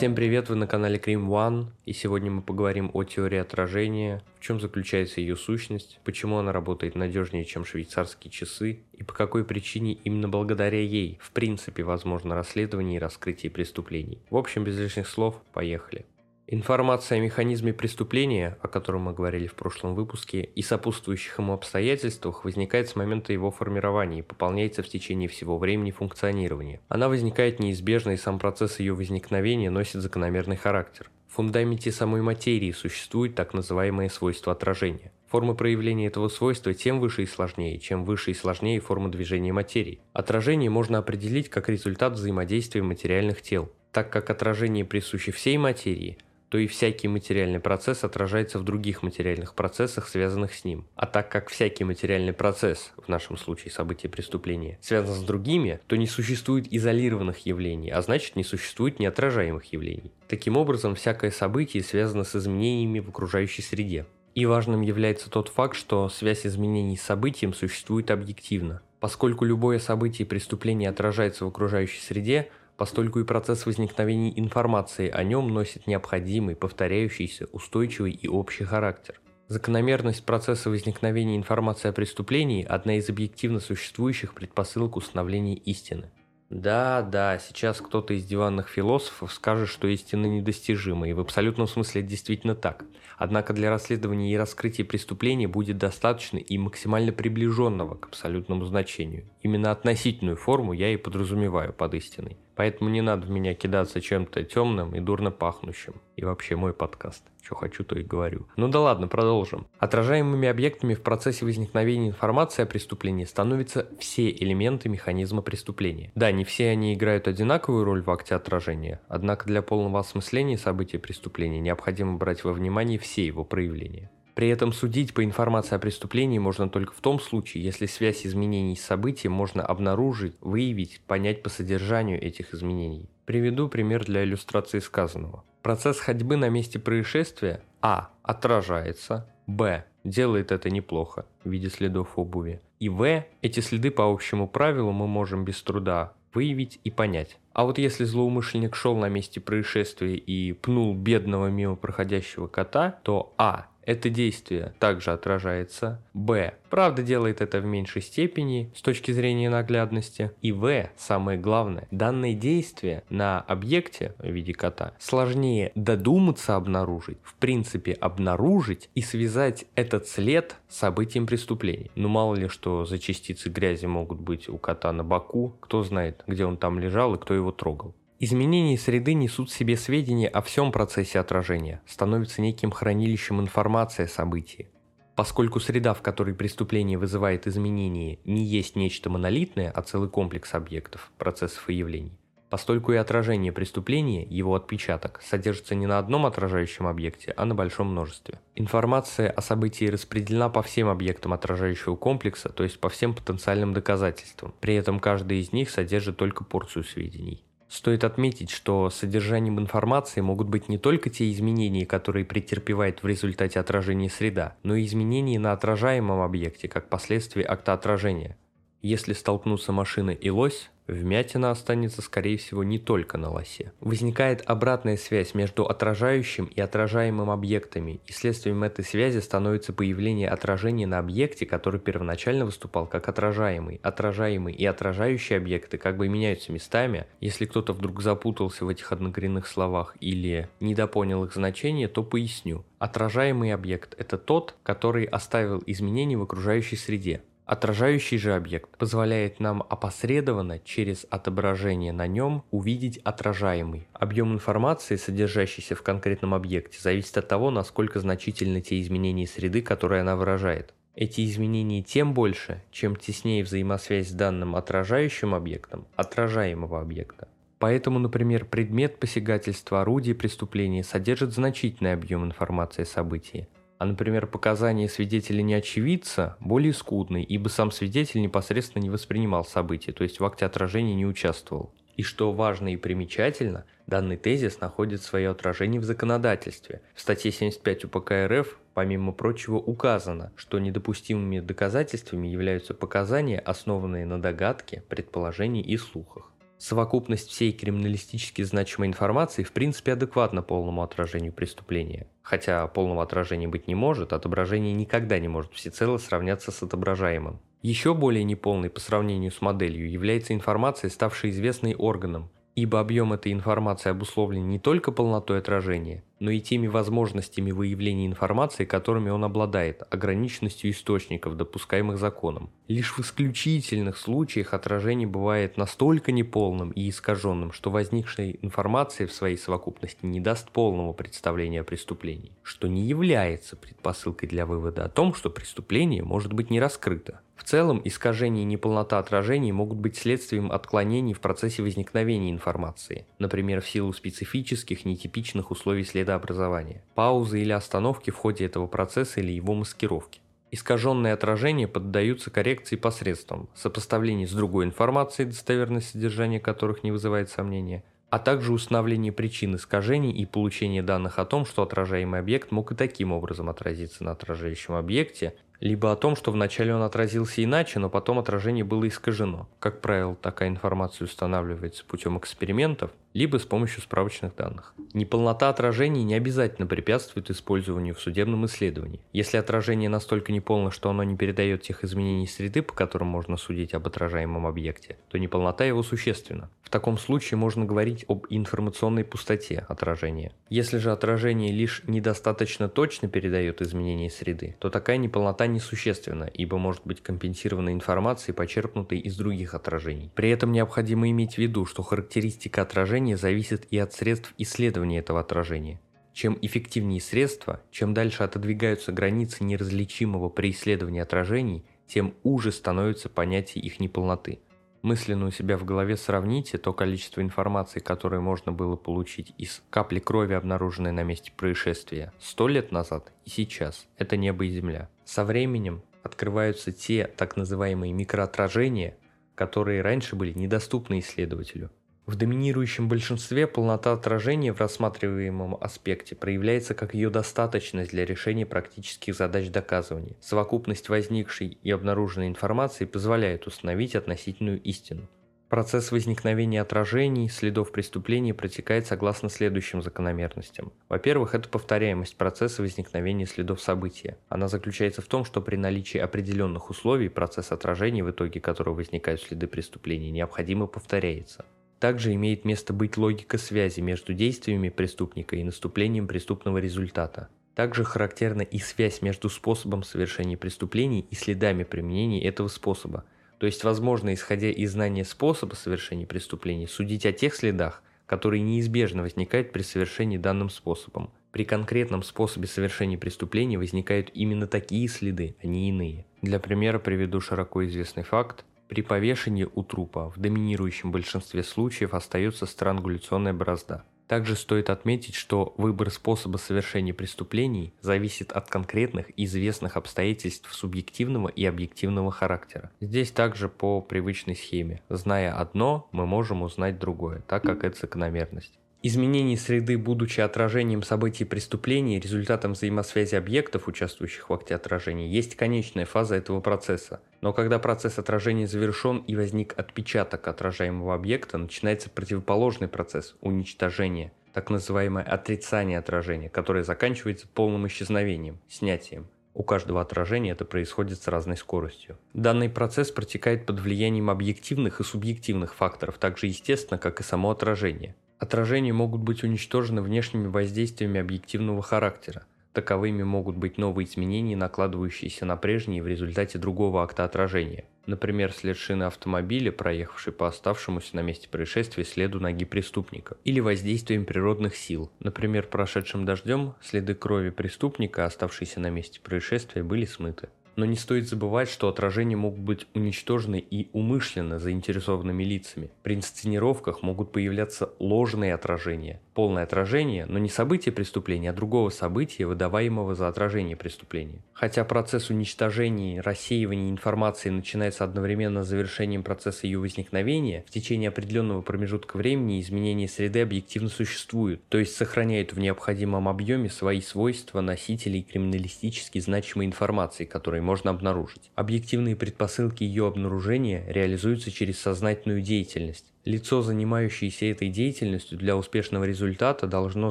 Всем привет, вы на канале Cream One, и сегодня мы поговорим о теории отражения, в чем заключается ее сущность, почему она работает надежнее, чем швейцарские часы, и по какой причине именно благодаря ей, в принципе, возможно расследование и раскрытие преступлений. В общем, без лишних слов, поехали. Информация о механизме преступления, о котором мы говорили в прошлом выпуске, и сопутствующих ему обстоятельствах возникает с момента его формирования и пополняется в течение всего времени функционирования. Она возникает неизбежно, и сам процесс ее возникновения носит закономерный характер. В фундаменте самой материи существует так называемое свойство отражения. Форма проявления этого свойства тем выше и сложнее, чем выше и сложнее форма движения материи. Отражение можно определить как результат взаимодействия материальных тел. Так как отражение присуще всей материи – то и всякий материальный процесс отражается в других материальных процессах, связанных с ним. А так как всякий материальный процесс, в нашем случае событие преступления, связан с другими, то не существует изолированных явлений, а значит не существует неотражаемых явлений. Таким образом, всякое событие связано с изменениями в окружающей среде. И важным является тот факт, что связь изменений с событием существует объективно. Поскольку любое событие преступления отражается в окружающей среде, постольку и процесс возникновения информации о нем носит необходимый, повторяющийся, устойчивый и общий характер. Закономерность процесса возникновения информации о преступлении – одна из объективно существующих предпосылок установления истины. Да, да, сейчас кто-то из диванных философов скажет, что истина недостижима, и в абсолютном смысле действительно так. Однако для расследования и раскрытия преступления будет достаточно и максимально приближенного к абсолютному значению. Именно относительную форму я и подразумеваю под истиной. Поэтому не надо в меня кидаться чем-то темным и дурно пахнущим. И вообще мой подкаст. Что хочу, то и говорю. Ну да ладно, продолжим. Отражаемыми объектами в процессе возникновения информации о преступлении становятся все элементы механизма преступления. Да, не все они играют одинаковую роль в акте отражения, однако для полного осмысления события преступления необходимо брать во внимание все его проявления. При этом судить по информации о преступлении можно только в том случае, если связь изменений с событием можно обнаружить, выявить, понять по содержанию этих изменений. Приведу пример для иллюстрации сказанного. Процесс ходьбы на месте происшествия А. Отражается, Б. Делает это неплохо в виде следов обуви. И В. Эти следы по общему правилу мы можем без труда выявить и понять. А вот если злоумышленник шел на месте происшествия и пнул бедного мимо проходящего кота, то А это действие также отражается. Б. Правда делает это в меньшей степени с точки зрения наглядности. И В. Самое главное. Данное действие на объекте в виде кота сложнее додуматься обнаружить, в принципе обнаружить и связать этот след с событием преступления. Ну мало ли что за частицы грязи могут быть у кота на боку, кто знает, где он там лежал и кто его трогал. Изменения среды несут в себе сведения о всем процессе отражения, становятся неким хранилищем информации о событии. Поскольку среда, в которой преступление вызывает изменения, не есть нечто монолитное, а целый комплекс объектов, процессов и явлений, постольку и отражение преступления, его отпечаток, содержится не на одном отражающем объекте, а на большом множестве. Информация о событии распределена по всем объектам отражающего комплекса, то есть по всем потенциальным доказательствам. При этом каждый из них содержит только порцию сведений. Стоит отметить, что содержанием информации могут быть не только те изменения, которые претерпевает в результате отражения среда, но и изменения на отражаемом объекте как последствие акта отражения. Если столкнутся машина и лось, Вмятина останется, скорее всего, не только на лосе. Возникает обратная связь между отражающим и отражаемым объектами, и следствием этой связи становится появление отражения на объекте, который первоначально выступал как отражаемый. Отражаемый и отражающие объекты как бы меняются местами. Если кто-то вдруг запутался в этих однокоренных словах или недопонял их значение, то поясню. Отражаемый объект – это тот, который оставил изменения в окружающей среде. Отражающий же объект позволяет нам опосредованно через отображение на нем увидеть отражаемый. Объем информации, содержащийся в конкретном объекте, зависит от того, насколько значительны те изменения среды, которые она выражает. Эти изменения тем больше, чем теснее взаимосвязь с данным отражающим объектом отражаемого объекта. Поэтому, например, предмет посягательства орудия преступления содержит значительный объем информации о событии, а, например, показания свидетеля не очевидца более скудны, ибо сам свидетель непосредственно не воспринимал события, то есть в акте отражения не участвовал. И что важно и примечательно, данный тезис находит свое отражение в законодательстве. В статье 75 УПК РФ, помимо прочего, указано, что недопустимыми доказательствами являются показания, основанные на догадке, предположении и слухах. Совокупность всей криминалистически значимой информации в принципе адекватна полному отражению преступления. Хотя полного отражения быть не может, отображение никогда не может всецело сравняться с отображаемым. Еще более неполной по сравнению с моделью является информация, ставшая известной органам, ибо объем этой информации обусловлен не только полнотой отражения, но и теми возможностями выявления информации, которыми он обладает, ограниченностью источников, допускаемых законом. Лишь в исключительных случаях отражение бывает настолько неполным и искаженным, что возникшая информация в своей совокупности не даст полного представления о преступлении, что не является предпосылкой для вывода о том, что преступление может быть не раскрыто. В целом, искажение и неполнота отражений могут быть следствием отклонений в процессе возникновения информации, например, в силу специфических, нетипичных условий следообразования, паузы или остановки в ходе этого процесса или его маскировки. Искаженные отражения поддаются коррекции посредством сопоставления с другой информацией, достоверность содержания которых не вызывает сомнения, а также установление причин искажений и получение данных о том, что отражаемый объект мог и таким образом отразиться на отражающем объекте, либо о том, что вначале он отразился иначе, но потом отражение было искажено. Как правило, такая информация устанавливается путем экспериментов, либо с помощью справочных данных. Неполнота отражений не обязательно препятствует использованию в судебном исследовании. Если отражение настолько неполно, что оно не передает тех изменений среды, по которым можно судить об отражаемом объекте, то неполнота его существенна. В таком случае можно говорить об информационной пустоте отражения. Если же отражение лишь недостаточно точно передает изменения среды, то такая неполнота несущественна, ибо может быть компенсирована информацией, почерпнутой из других отражений. При этом необходимо иметь в виду, что характеристика отражения отражение зависит и от средств исследования этого отражения. Чем эффективнее средства, чем дальше отодвигаются границы неразличимого при исследовании отражений, тем уже становится понятие их неполноты. Мысленно у себя в голове сравните то количество информации, которое можно было получить из капли крови, обнаруженной на месте происшествия, сто лет назад и сейчас. Это небо и земля. Со временем открываются те так называемые микроотражения, которые раньше были недоступны исследователю. В доминирующем большинстве полнота отражения в рассматриваемом аспекте проявляется как ее достаточность для решения практических задач доказывания. Совокупность возникшей и обнаруженной информации позволяет установить относительную истину. Процесс возникновения отражений, следов преступления протекает согласно следующим закономерностям. Во-первых, это повторяемость процесса возникновения следов события. Она заключается в том, что при наличии определенных условий процесс отражения, в итоге которого возникают следы преступления, необходимо повторяется. Также имеет место быть логика связи между действиями преступника и наступлением преступного результата. Также характерна и связь между способом совершения преступлений и следами применения этого способа. То есть возможно, исходя из знания способа совершения преступлений, судить о тех следах, которые неизбежно возникают при совершении данным способом. При конкретном способе совершения преступления возникают именно такие следы, а не иные. Для примера приведу широко известный факт. При повешении у трупа в доминирующем большинстве случаев остается странгуляционная борозда. Также стоит отметить, что выбор способа совершения преступлений зависит от конкретных известных обстоятельств субъективного и объективного характера. Здесь также по привычной схеме. Зная одно, мы можем узнать другое, так как это закономерность. Изменение среды, будучи отражением событий преступления, результатом взаимосвязи объектов, участвующих в акте отражения, есть конечная фаза этого процесса. Но когда процесс отражения завершен и возник отпечаток отражаемого объекта, начинается противоположный процесс – уничтожение, так называемое отрицание отражения, которое заканчивается полным исчезновением, снятием. У каждого отражения это происходит с разной скоростью. Данный процесс протекает под влиянием объективных и субъективных факторов, так же естественно, как и само отражение. Отражения могут быть уничтожены внешними воздействиями объективного характера. Таковыми могут быть новые изменения, накладывающиеся на прежние в результате другого акта отражения. Например, след шины автомобиля, проехавший по оставшемуся на месте происшествия следу ноги преступника. Или воздействием природных сил. Например, прошедшим дождем следы крови преступника, оставшиеся на месте происшествия, были смыты. Но не стоит забывать, что отражения могут быть уничтожены и умышленно заинтересованными лицами. При инсценировках могут появляться ложные отражения, полное отражение, но не событие преступления, а другого события, выдаваемого за отражение преступления. Хотя процесс уничтожения рассеивания информации начинается одновременно с завершением процесса ее возникновения, в течение определенного промежутка времени изменение среды объективно существует, то есть сохраняют в необходимом объеме свои свойства носителей криминалистически значимой информации, которые можно обнаружить. Объективные предпосылки ее обнаружения реализуются через сознательную деятельность. Лицо, занимающееся этой деятельностью для успешного результата, должно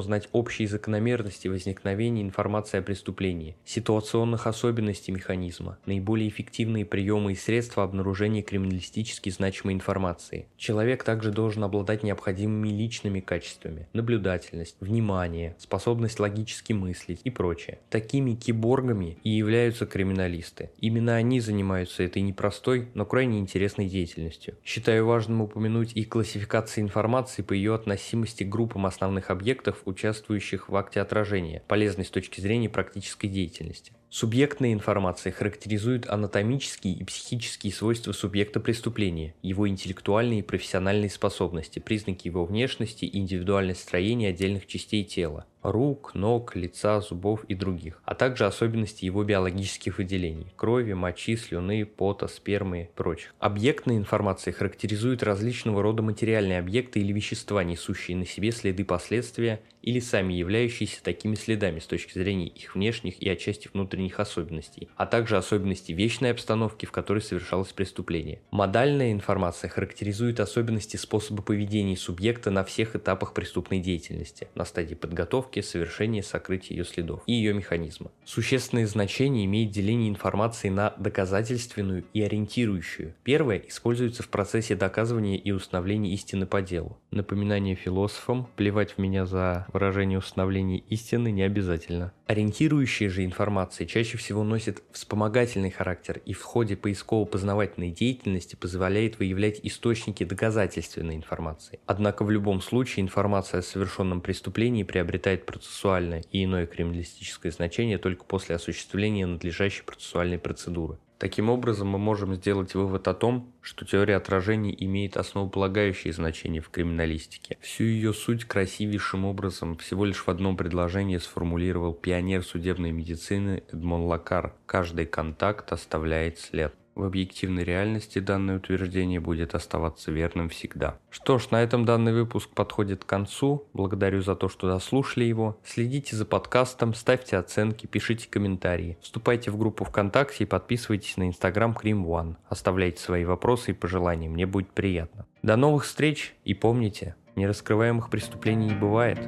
знать общие закономерности возникновения информации о преступлении, ситуационных особенностей механизма, наиболее эффективные приемы и средства обнаружения криминалистически значимой информации. Человек также должен обладать необходимыми личными качествами – наблюдательность, внимание, способность логически мыслить и прочее. Такими киборгами и являются криминалисты. Именно они занимаются этой непростой, но крайне интересной деятельностью. Считаю важным упомянуть и классификации информации по ее относимости к группам основных объектов, участвующих в акте отражения, полезной с точки зрения практической деятельности. Субъектная информация характеризует анатомические и психические свойства субъекта преступления, его интеллектуальные и профессиональные способности, признаки его внешности и индивидуальность строения отдельных частей тела рук, ног, лица, зубов и других, а также особенности его биологических выделений – крови, мочи, слюны, пота, спермы и прочих. Объектная информация характеризует различного рода материальные объекты или вещества, несущие на себе следы последствия или сами являющиеся такими следами с точки зрения их внешних и отчасти внутренних особенностей, а также особенностей вечной обстановки, в которой совершалось преступление. Модальная информация характеризует особенности способа поведения субъекта на всех этапах преступной деятельности, на стадии подготовки, совершения сокрытия ее следов и ее механизма. Существенное значение имеет деление информации на доказательственную и ориентирующую. Первое используется в процессе доказывания и установления истины по делу. Напоминание философам, плевать в меня за выражение установления истины не обязательно. Ориентирующая же информация чаще всего носит вспомогательный характер и в ходе поисково-познавательной деятельности позволяет выявлять источники доказательственной информации. Однако в любом случае информация о совершенном преступлении приобретает процессуальное и иное криминалистическое значение только после осуществления надлежащей процессуальной процедуры. Таким образом, мы можем сделать вывод о том, что теория отражений имеет основополагающее значение в криминалистике. Всю ее суть красивейшим образом всего лишь в одном предложении сформулировал пионер судебной медицины Эдмон Лакар. Каждый контакт оставляет след. В объективной реальности данное утверждение будет оставаться верным всегда. Что ж, на этом данный выпуск подходит к концу. Благодарю за то, что дослушали его. Следите за подкастом, ставьте оценки, пишите комментарии. Вступайте в группу ВКонтакте и подписывайтесь на инстаграм Cream One. Оставляйте свои вопросы и пожелания, мне будет приятно. До новых встреч и помните, нераскрываемых преступлений не бывает.